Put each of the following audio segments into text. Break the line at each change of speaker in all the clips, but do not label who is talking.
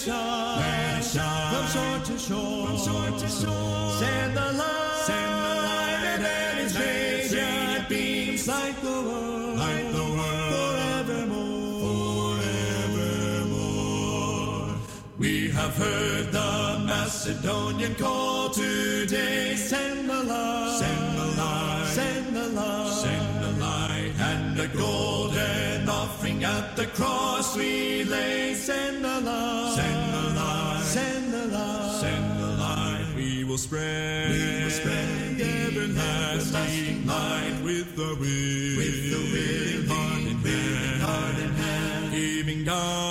Shine. Shine. From shore to shore. From shore to shore. Send the light. Send the light. And let its radiant beams light the world. Light the world. Forevermore. Forevermore. We have heard the Macedonian call today. Send the light. Send the light. Send the light. Send the light. And the golden offering at the cross we lay. Send the light. Send the light. Send the light. Send the light. We will spread. We will spread the everlasting light with the wind. With the wind. Heart in hand. Heart in hand. Giving God.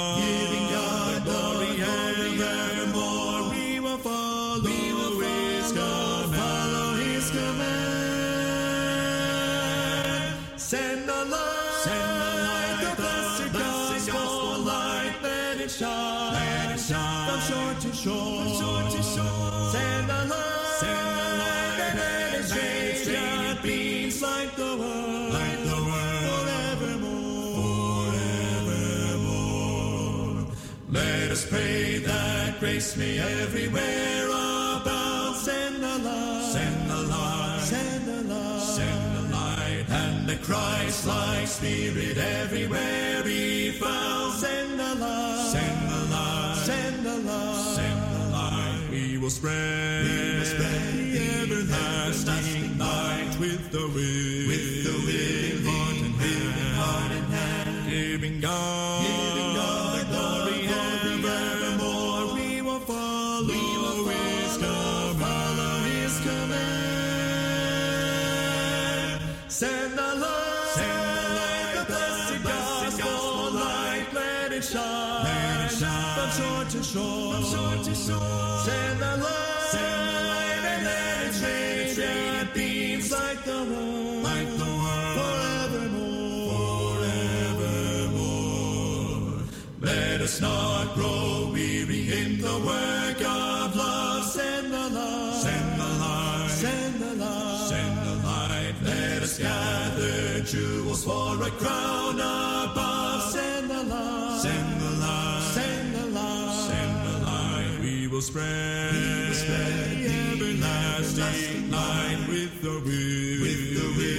Shore to shore. From shore to shore. Send the light. Send the light. And let it its radiant beams light the world. Light the world. Forevermore. Forevermore. Let us pray that grace may everywhere abound. Send the light. Send the light. Send the light. Send the light. And the Christ-like spirit everywhere be found. Send the light. Send light. Send the light. Send the light. We will spread. We will spread the everlasting light with the wind. Shore to shore. From shore to shore. Send the light. Send the light. And let its radiant beams light the world. Light the world. Forevermore. Forevermore. Let us not grow weary in the work of love. Send the light. Send the light. Send the light. Send the light. Let us gather jewels for a crown spread. Will spread the everlasting light with the. With the wind.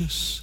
Precious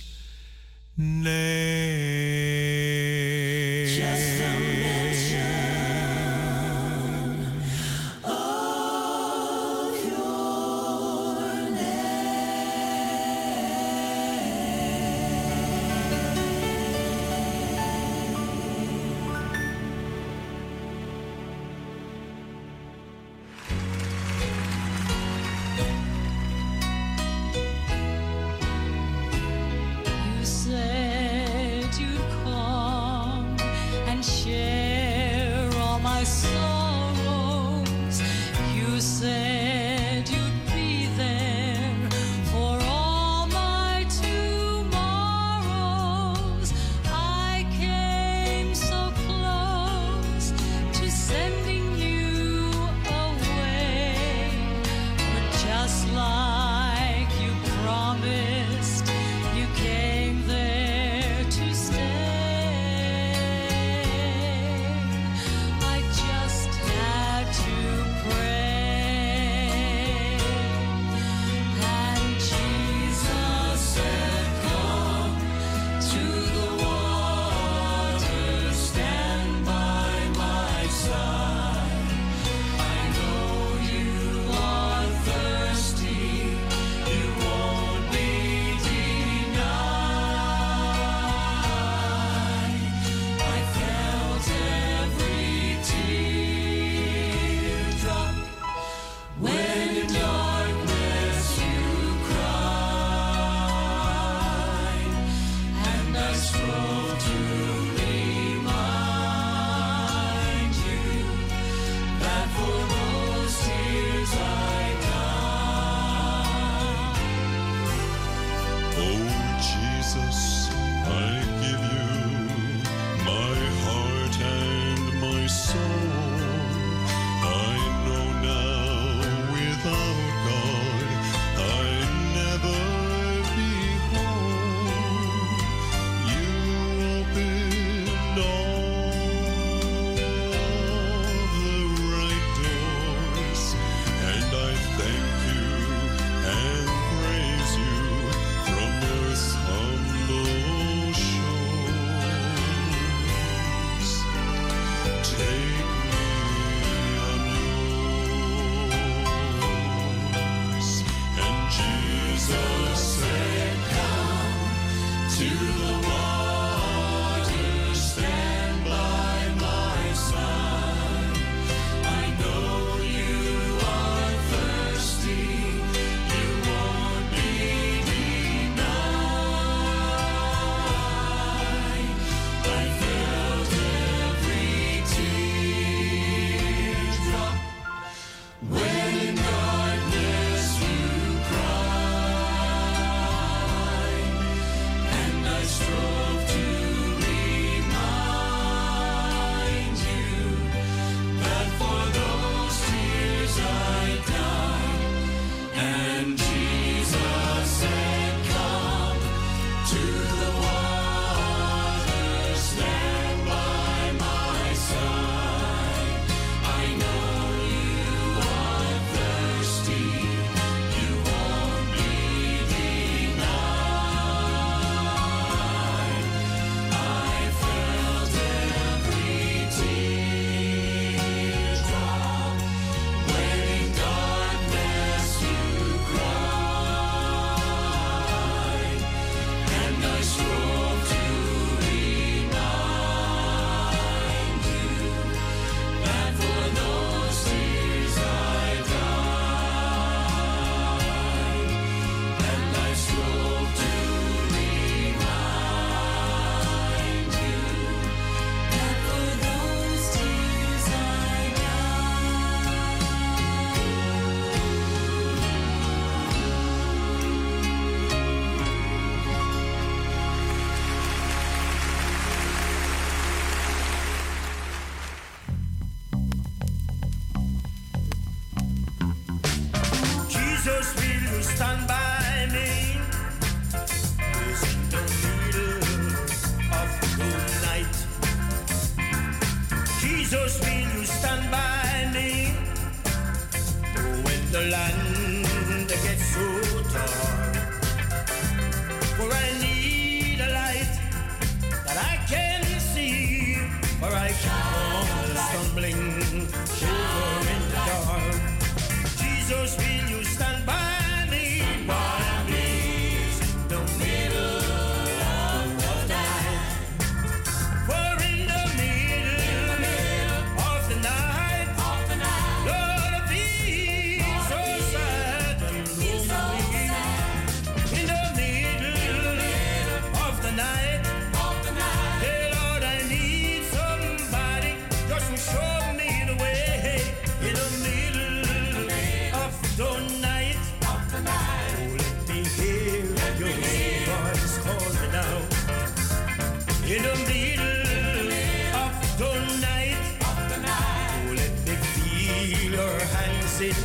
in the
middle of the night. Oh, let me feel your hands in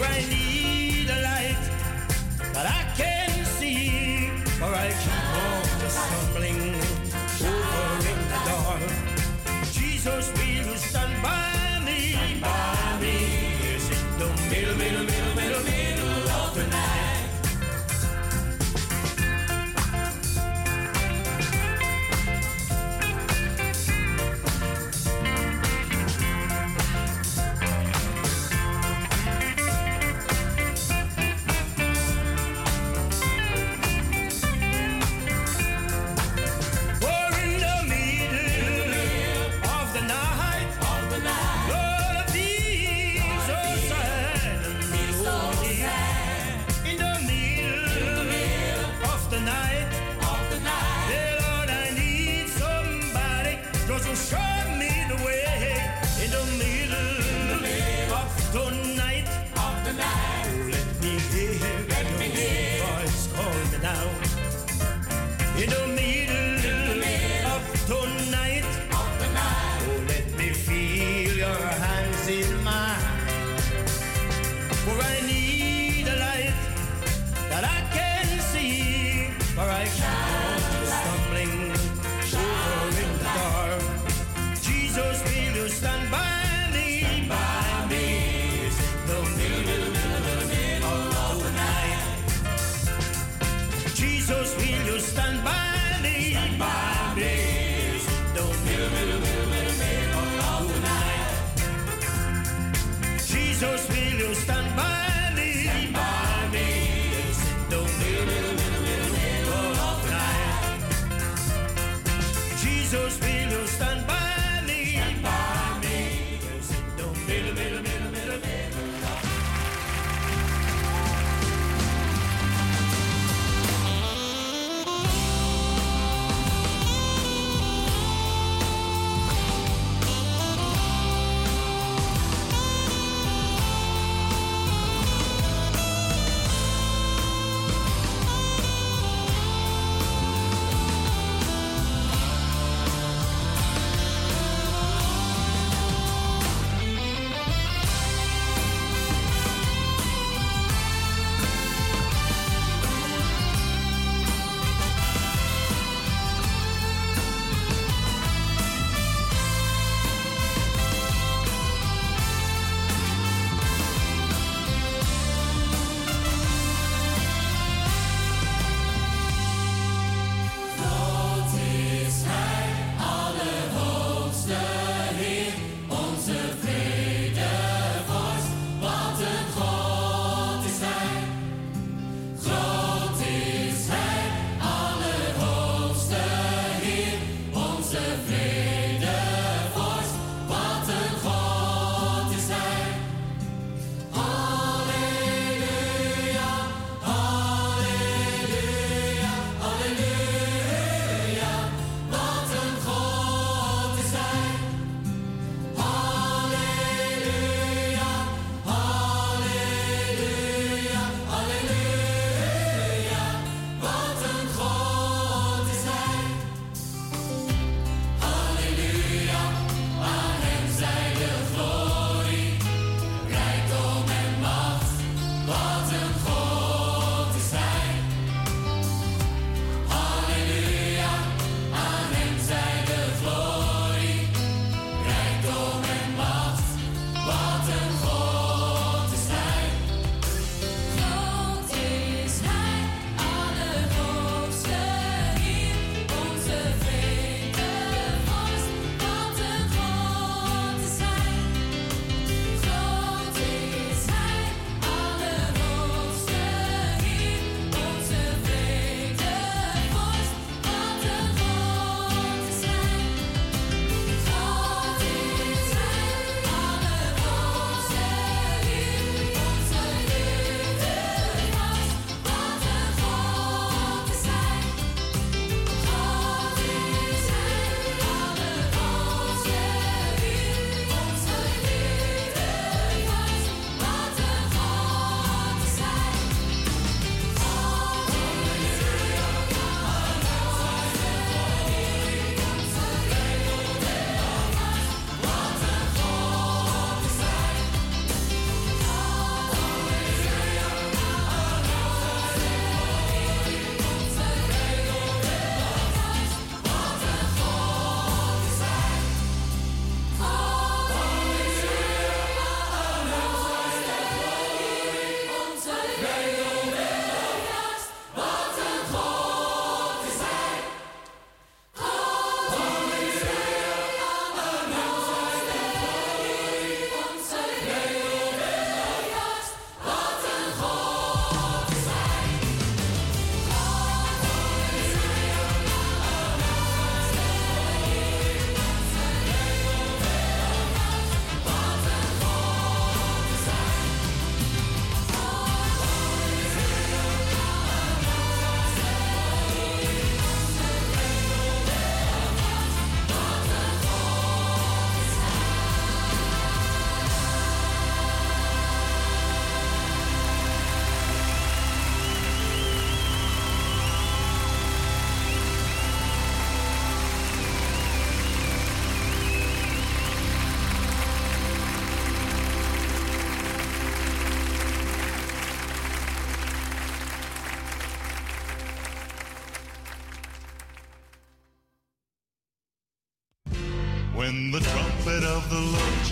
where I.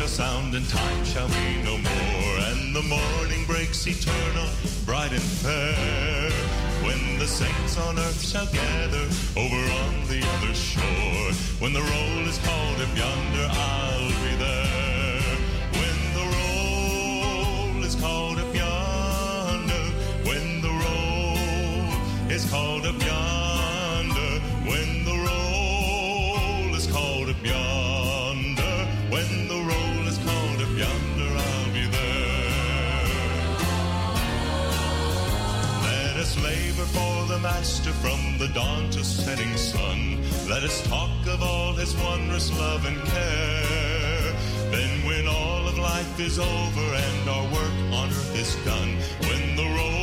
a
sound and time shall be no more. And the morning breaks eternal, bright and fair. When the saints on earth shall gather over on the other shore. When the roll is called up yonder, I sun. Let us talk of all his wondrous love and care. Then, when all of life is over and our work on earth is done, when the
road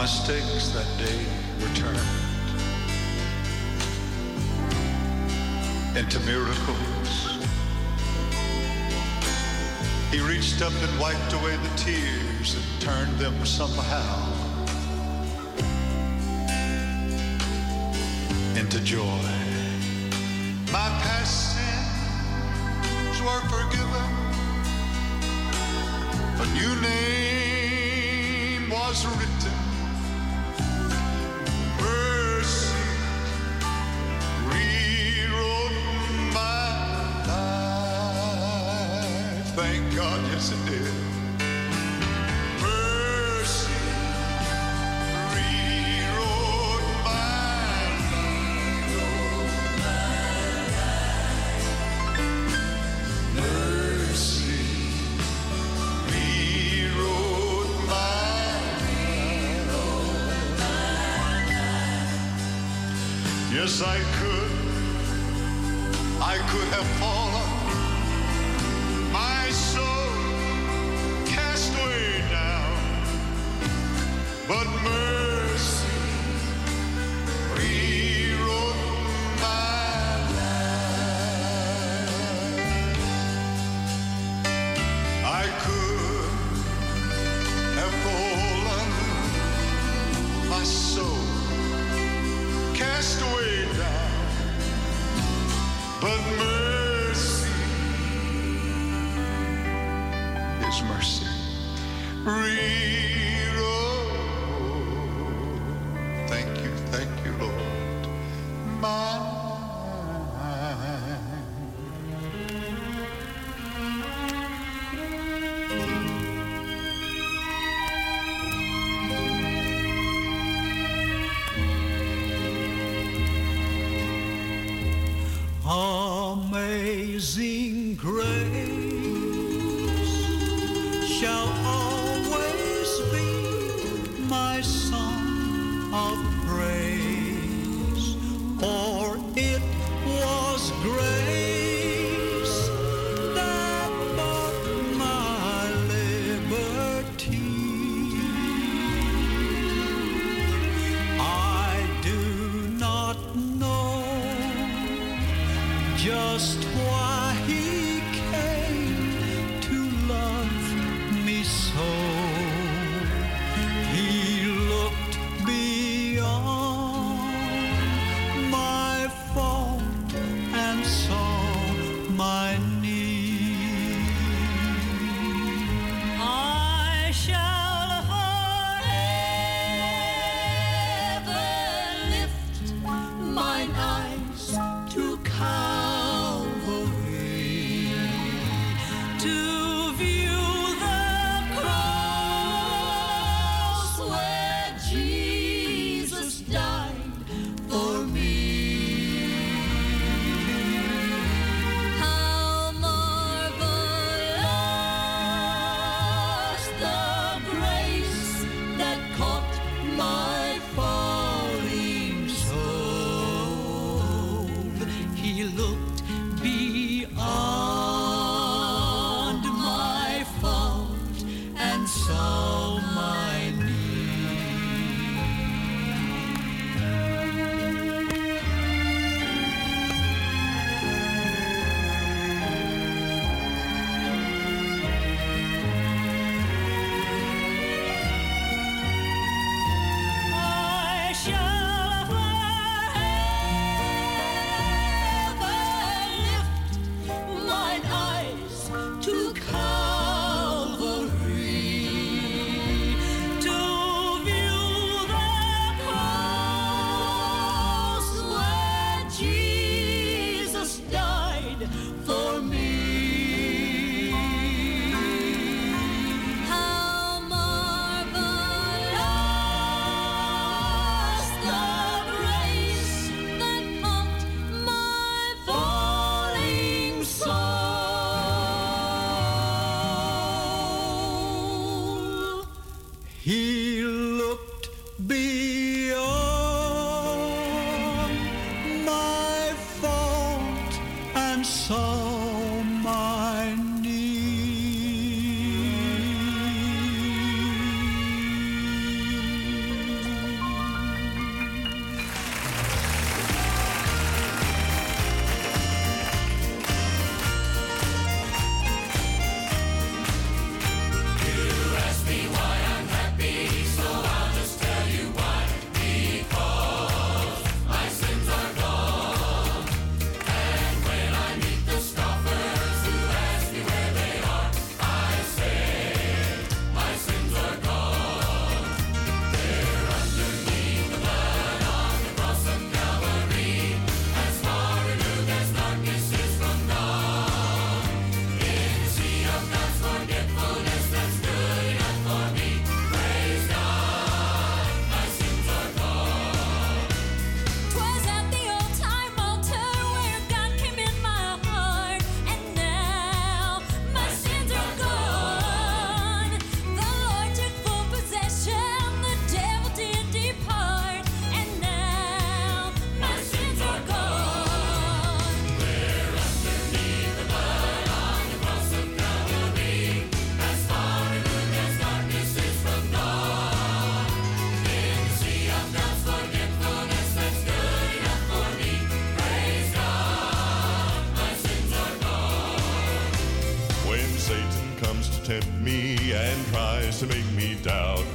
mistakes that day returned into miracles. He reached up and wiped away the tears and turned them somehow into joy. My past sins were forgiven. A new name was written did. Mercy rewrote my
life. Mercy rewrote my
life. Yes, I. to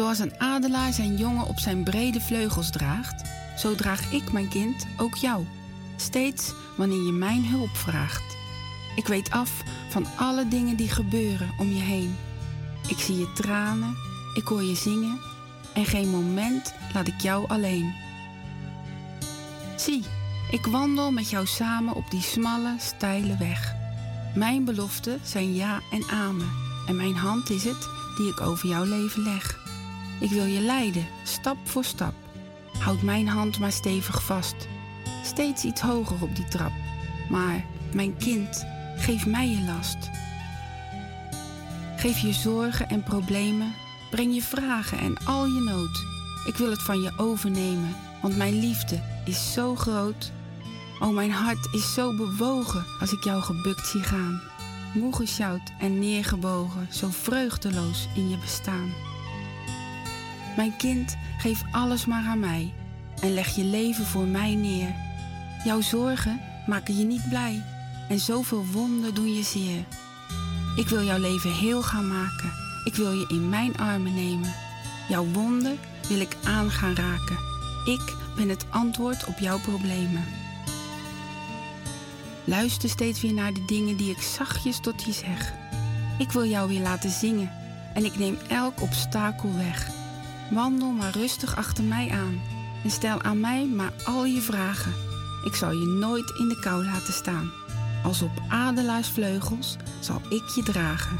Zoals een adelaar zijn jongen op zijn brede vleugels draagt, zo draag ik mijn kind ook jou. Steeds wanneer je mijn hulp vraagt. Ik weet af van alle dingen die gebeuren om je heen. Ik zie je tranen, ik hoor je zingen en geen moment laat ik jou alleen. Zie, ik wandel met jou samen op die smalle, steile weg. Mijn beloften zijn ja en amen en mijn hand is het die ik over jouw leven leg. Ik wil je leiden, stap voor stap. Houd mijn hand maar stevig vast. Steeds iets hoger op die trap. Maar, mijn kind, geef mij je last. Geef je zorgen en problemen. Breng je vragen en al je nood. Ik wil het van je overnemen, want mijn liefde is zo groot. O, mijn hart is zo bewogen als ik jou gebukt zie gaan. Moe gesjouwd en neergebogen, zo vreugdeloos in je bestaan. Mijn kind, geef alles maar aan mij en leg je leven voor mij neer. Jouw zorgen maken je niet blij en zoveel wonden doen je zeer. Ik wil jouw leven heel gaan maken. Ik wil je in mijn armen nemen. Jouw wonden wil ik aan gaan raken. Ik ben het antwoord op jouw problemen. Luister steeds weer naar de dingen die ik zachtjes tot je zeg. Ik wil jou weer laten zingen en ik neem elk obstakel weg. Wandel maar rustig achter mij aan en stel aan mij maar al je vragen. Ik zal je nooit in de kou laten staan. Als op adelaarsvleugels zal ik je dragen.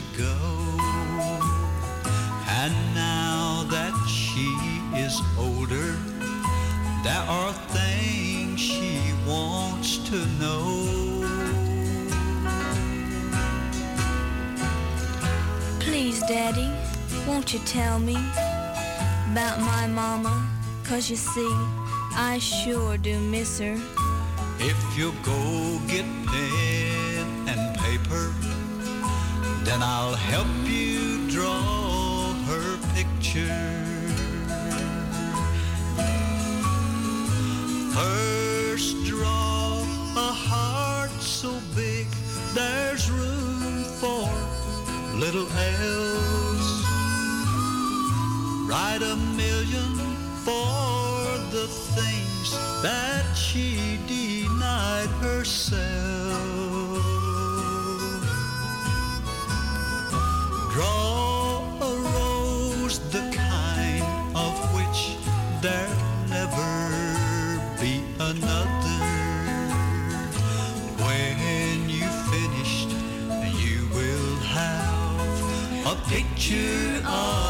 Ago. And now that she is older, there are things she wants to know.
Please, Daddy, won't you tell me about my mama? Cause you see, I sure do miss her.
If you go get paper, then I'll help you draw her picture. First, draw a heart so big there's room for little else. Write a million for the things that she denied herself. Picture of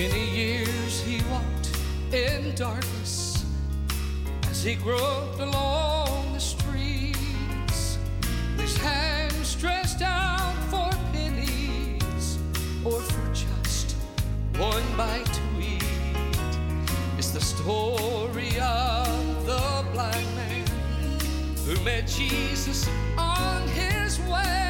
Many years he walked in darkness as he groped along the streets, his hands stretched out for pennies or for just one bite to eat. It's the story of the blind man who met Jesus on his way.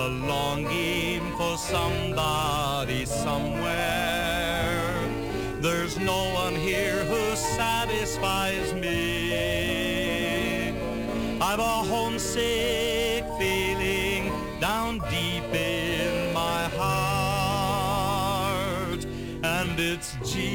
A
longing for somebody somewhere. There's no one here who satisfies me. I've a homesick feeling down deep in my heart, and it's Jesus.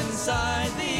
inside the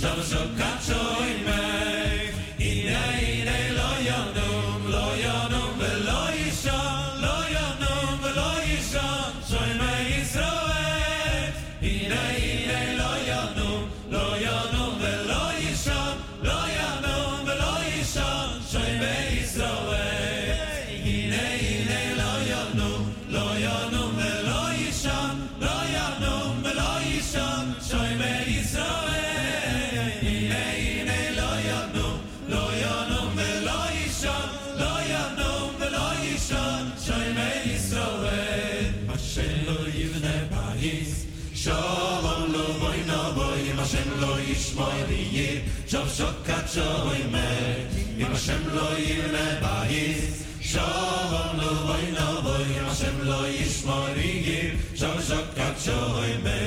Joga, carro. shoy me im shem lo yile bayis shom lo vay no vay im shem lo yishmori gir shom shok kat shoy me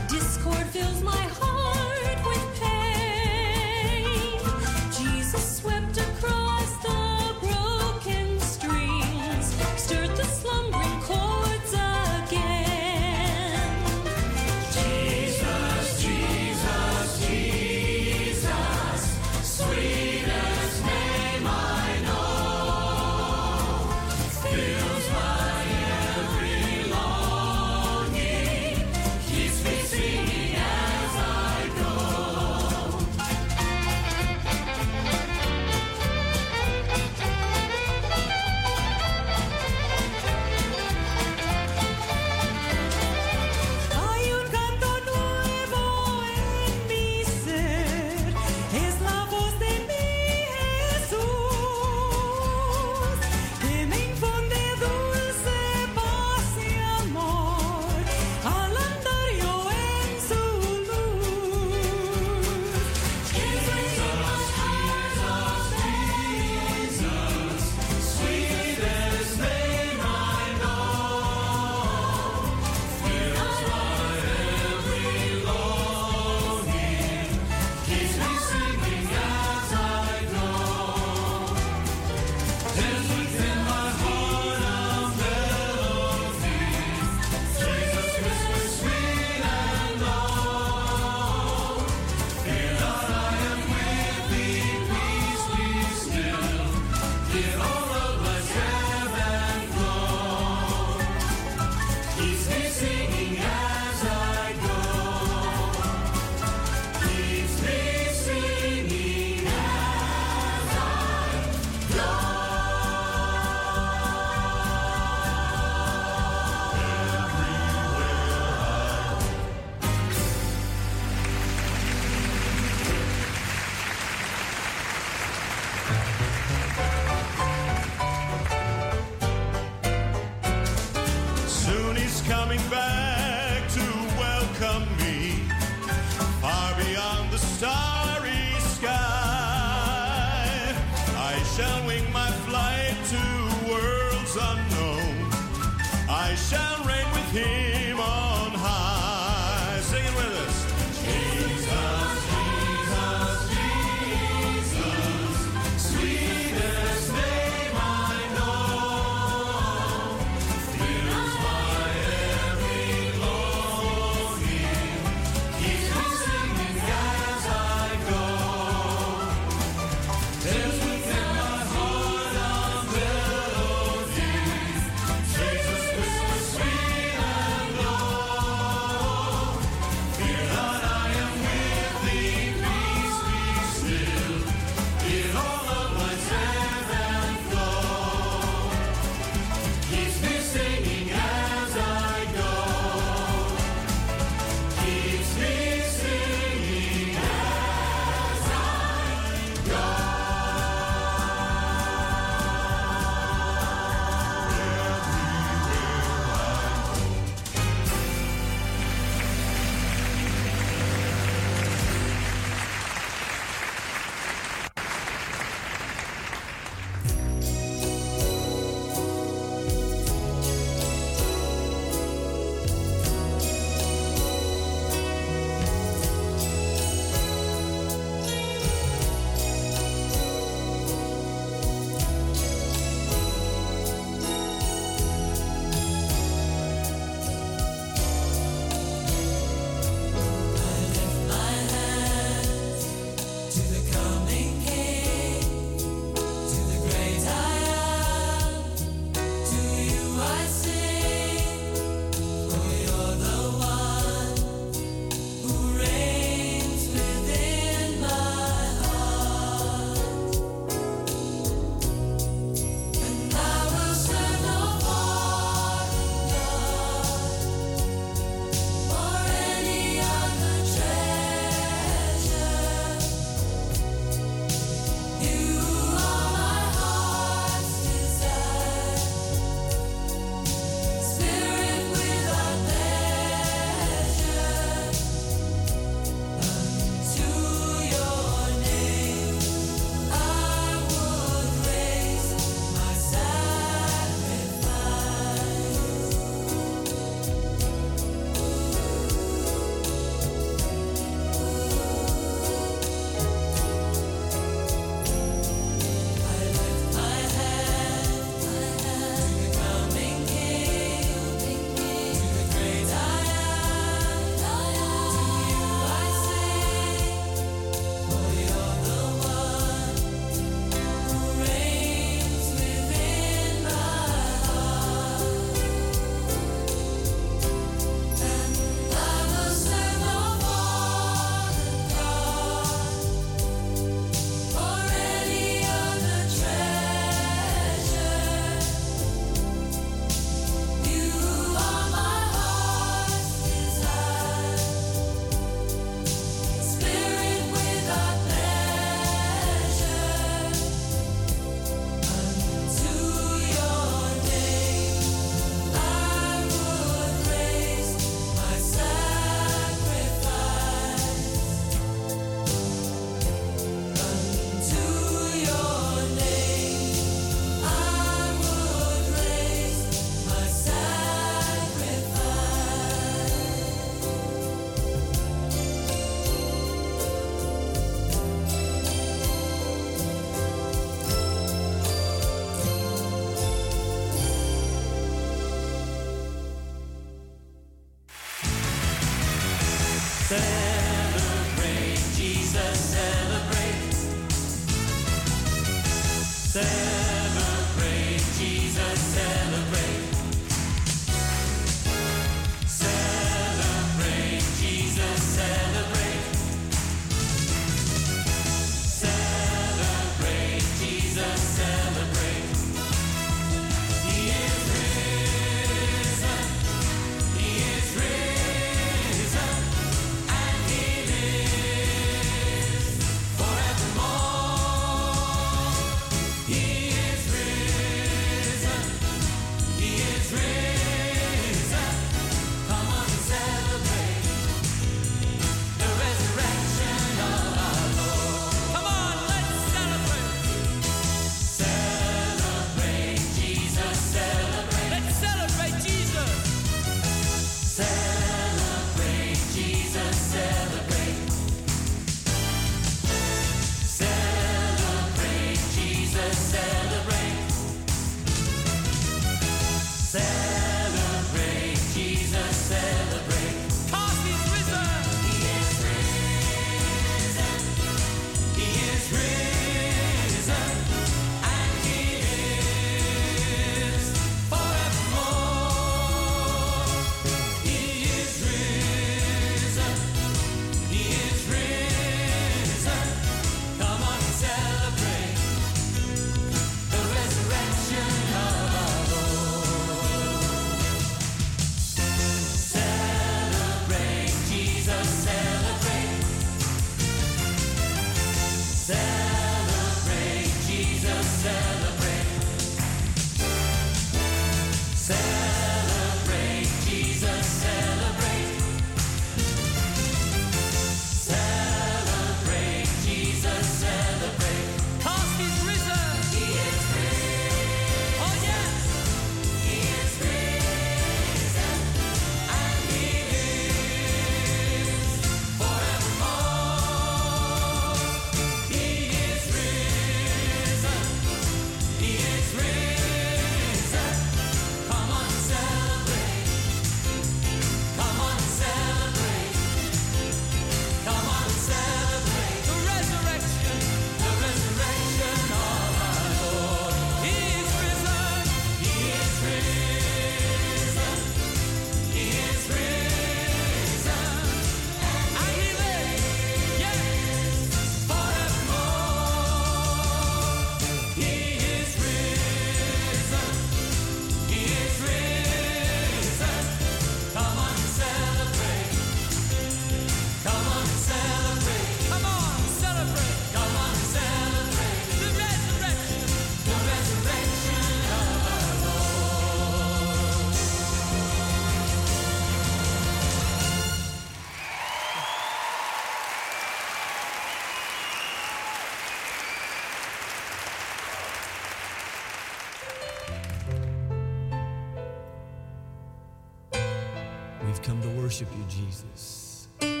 worship you, Jesus. We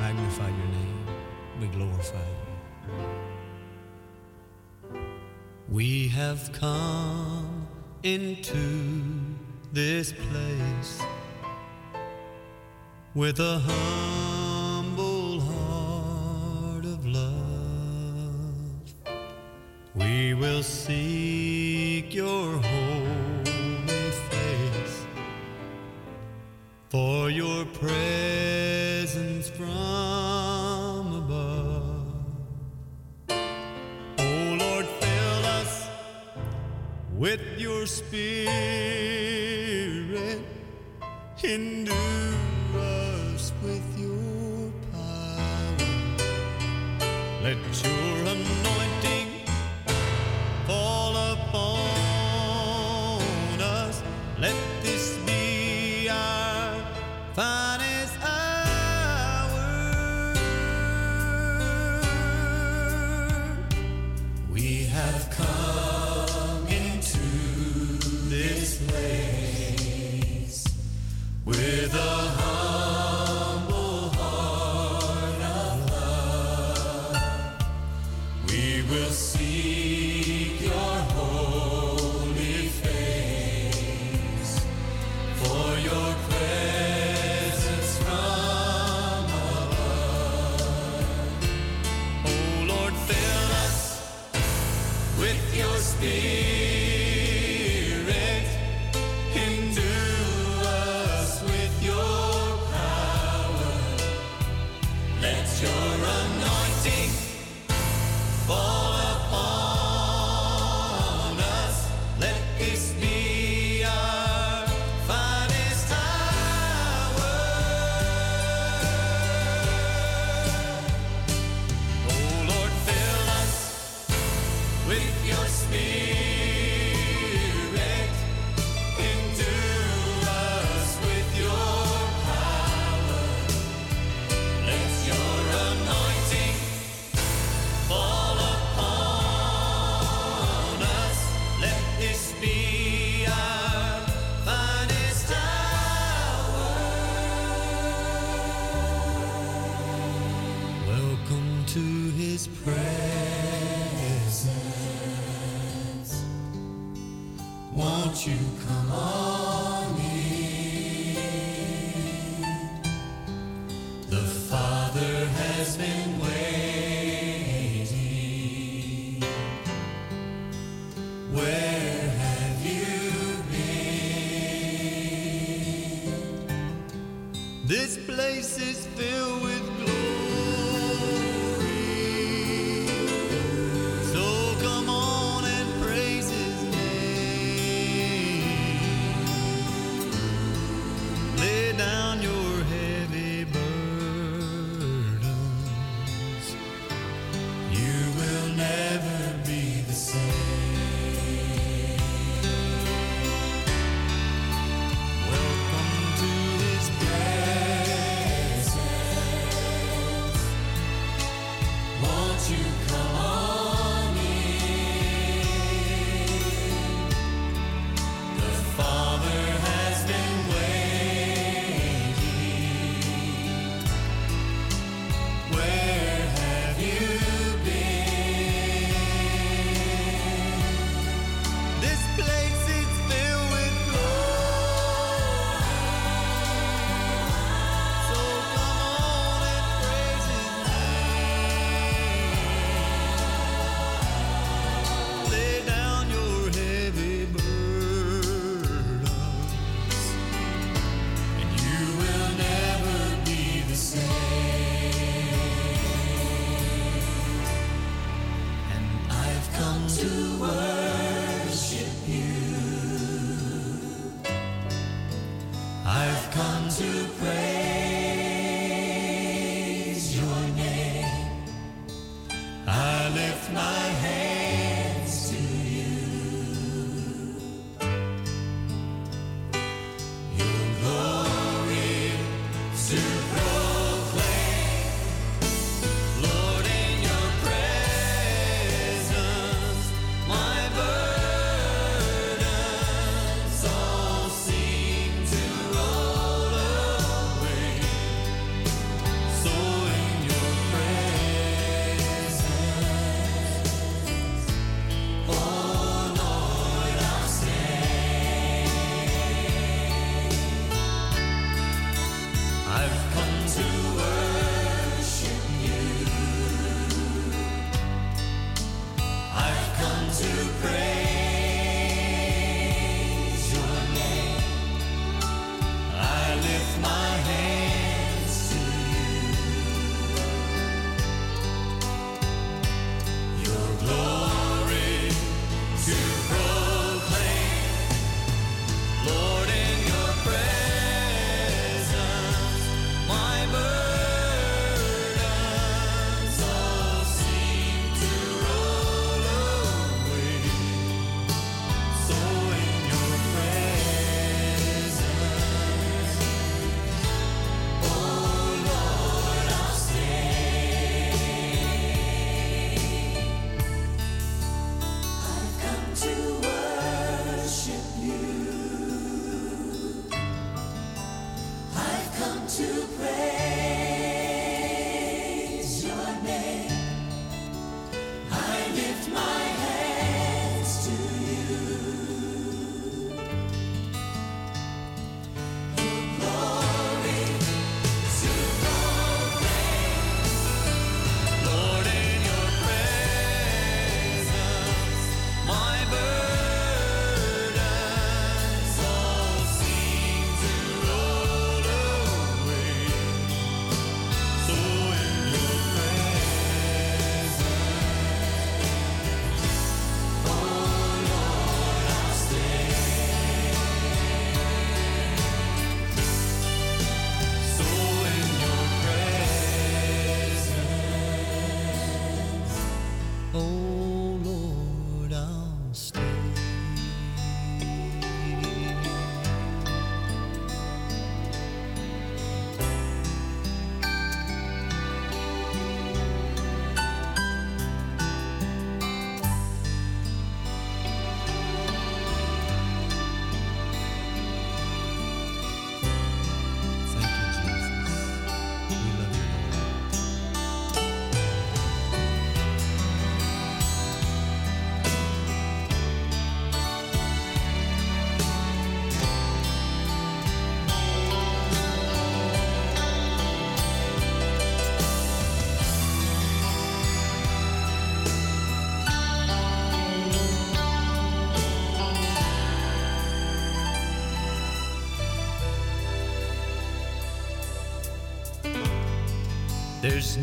magnify your name. We glorify you. We have come into this place with a humble heart of love. We will see. spirit
in
with your spirit.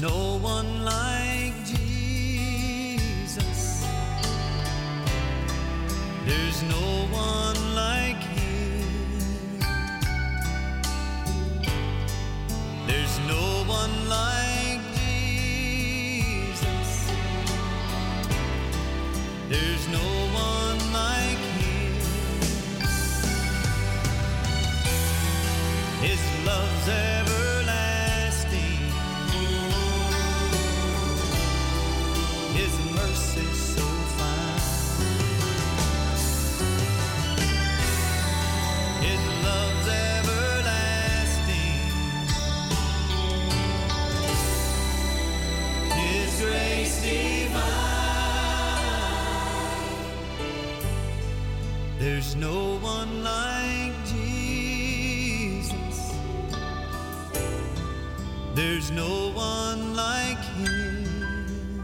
no one like There's no one like him.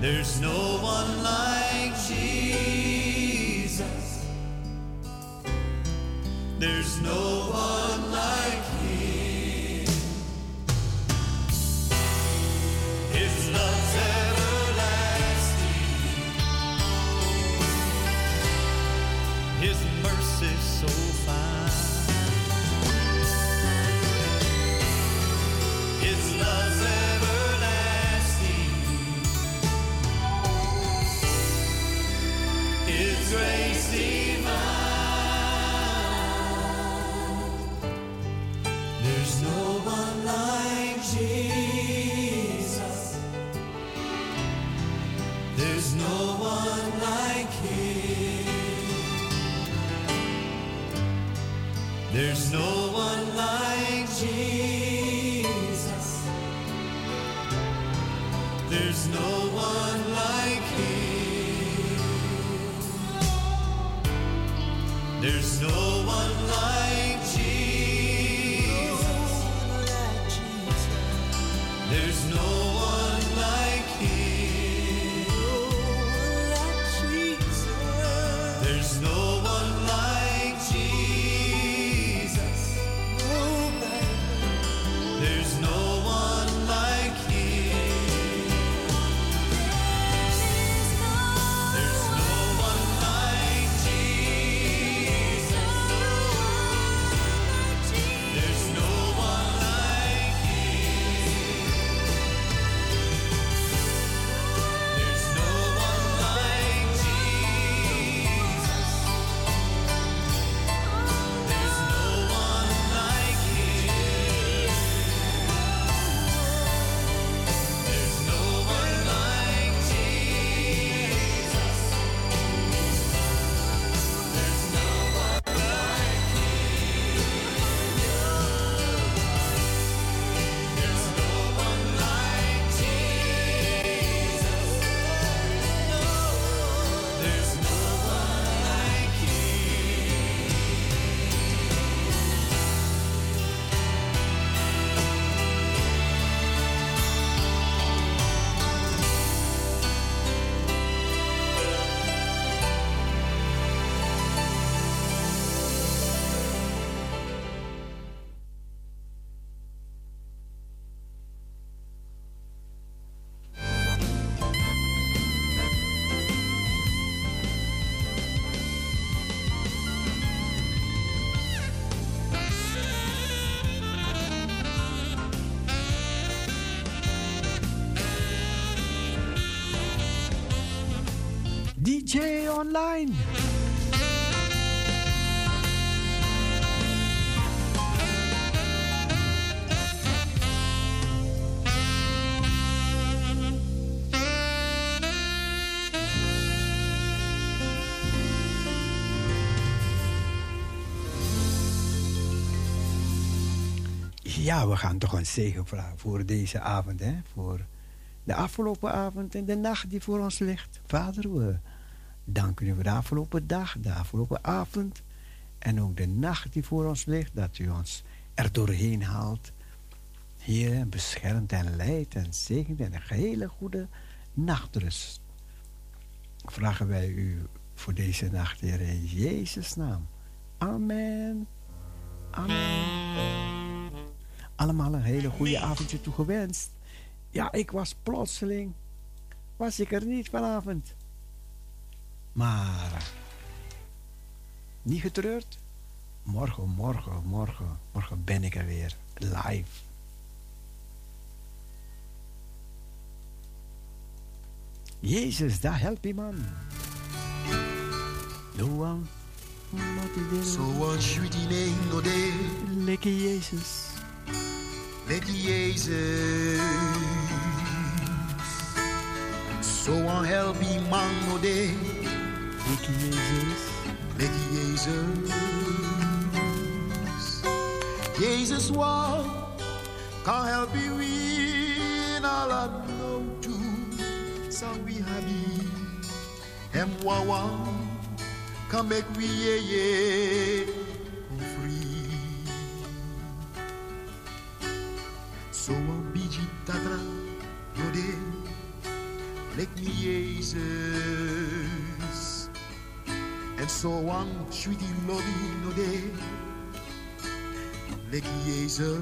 There's no one like
Ja, we gaan toch een zegen vragen voor deze avond, hè? Voor de afgelopen avond en de nacht die voor ons ligt. Vader, we danken u voor de afgelopen dag, de afgelopen avond en ook de nacht die voor ons ligt, dat u ons er doorheen haalt. Heer, beschermt en leidt en zegent en een hele goede nachtrust. Vragen wij u voor deze nacht, Heer, in Jezus' naam. Amen. Amen. Allemaal een hele goede avondje toegewenst. Ja, ik was plotseling, was ik er niet vanavond. Maar, niet getreurd. Morgen, morgen, morgen, morgen ben ik er weer live. Jezus, daar help je man.
Jullie nee no de.
Lekker Jezus.
Lekker Jezus. Zo aan help je man no de.
Jezus.
Lekker Jezus. Jezus wou kan help you in all no to. So we happy. Hem wawa kan make we yeah yeah free. So een beetje tatra no de. Lek me Jezus. En zo een sweetie lobby no de. Lek Jezus.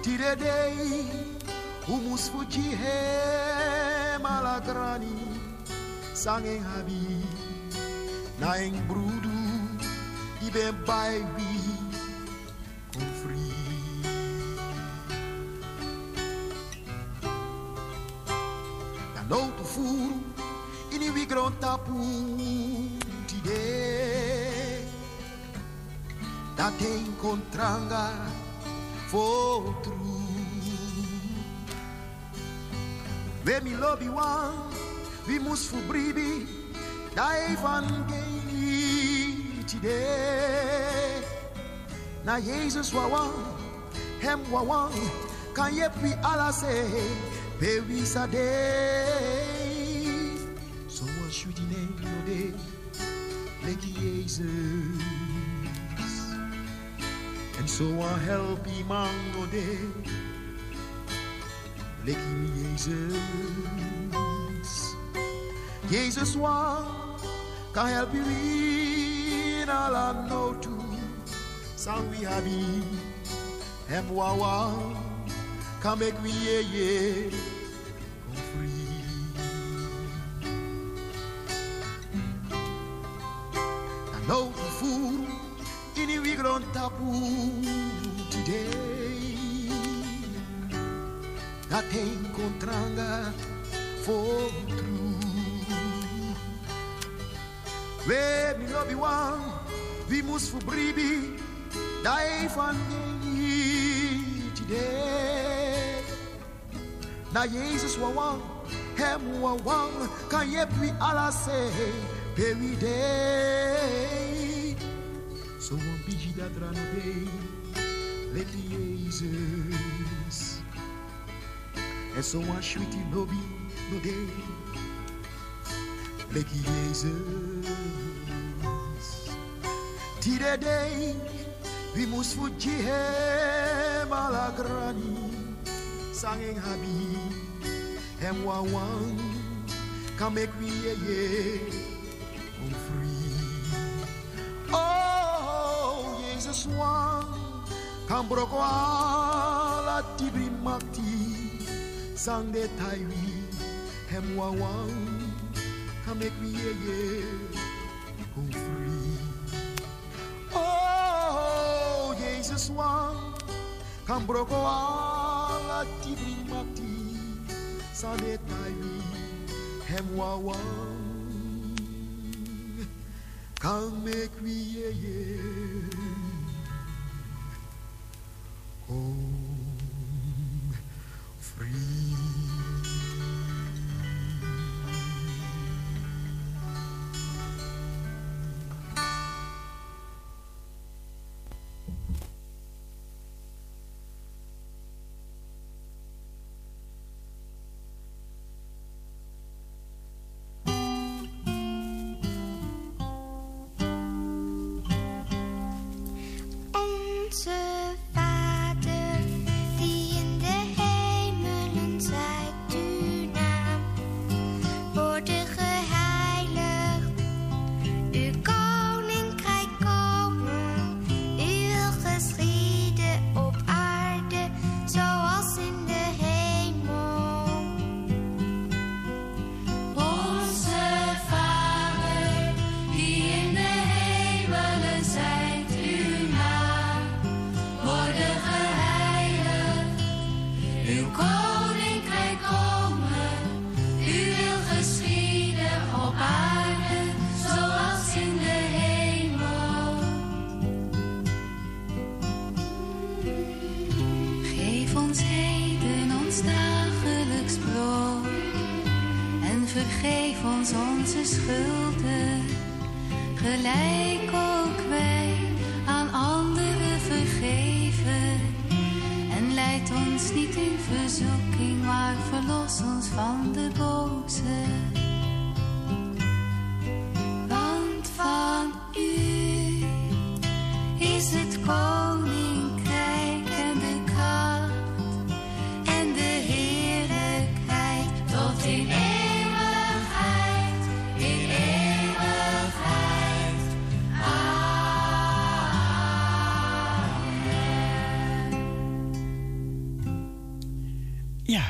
Tire day, humus fuji he malagrani, sanging habi, na eng brudu, die ben bij wie, kom free. Na no to furu, ini wi gron tapu, tide, dat encontranga, for true. We mi lobby one, we must for bribi, da evangelie today. Na Jesus wawan, hem wawan, kan je pi ala say, like Jesus. En zo aan help iemand no day. Like Jezus. Jezus wa kan help you in all no to. Sang we happy. Hem wa wa kan make we yeah yeah. I the fool in we grown tapu today. Dat encontranga for true. We mi lobby one, we must for bribi, die van today. Na Jezus wa wan, hem wa wan, kan je pi ala say, baby day. So one biji dat run away, let Jezus. En zo een sweetie lobby no day, let Jezus. Tire day, we must fuji hem eh, ala grani, sanging habi, eh, hem wa wan, can make we yeah yeah, Oh, Jesus one, kan broko ala tibri makti, sang de taiwi, hem wa wan, can make me yeah yeah, come free. Oh, Jesus one, kan broko ala tibri makti, sang de taiwi,
hem make we yeah,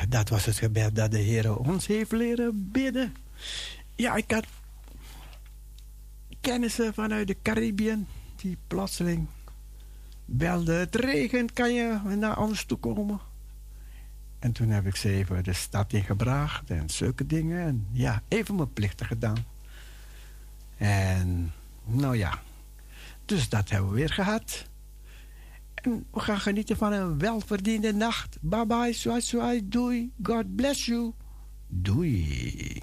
dat was het gebed dat de Heer ons heeft leren bidden. Ja, ik had kennissen vanuit de Caribbean die plotseling belden: Het regent, kan je naar ons toe komen? En toen heb ik ze even de stad ingebracht en zulke dingen. En ja, even mijn plichten gedaan. En nou ja, dus dat hebben we weer gehad. We gaan genieten van een welverdiende nacht. Bye bye, swai swai, doei. God bless you. Doei.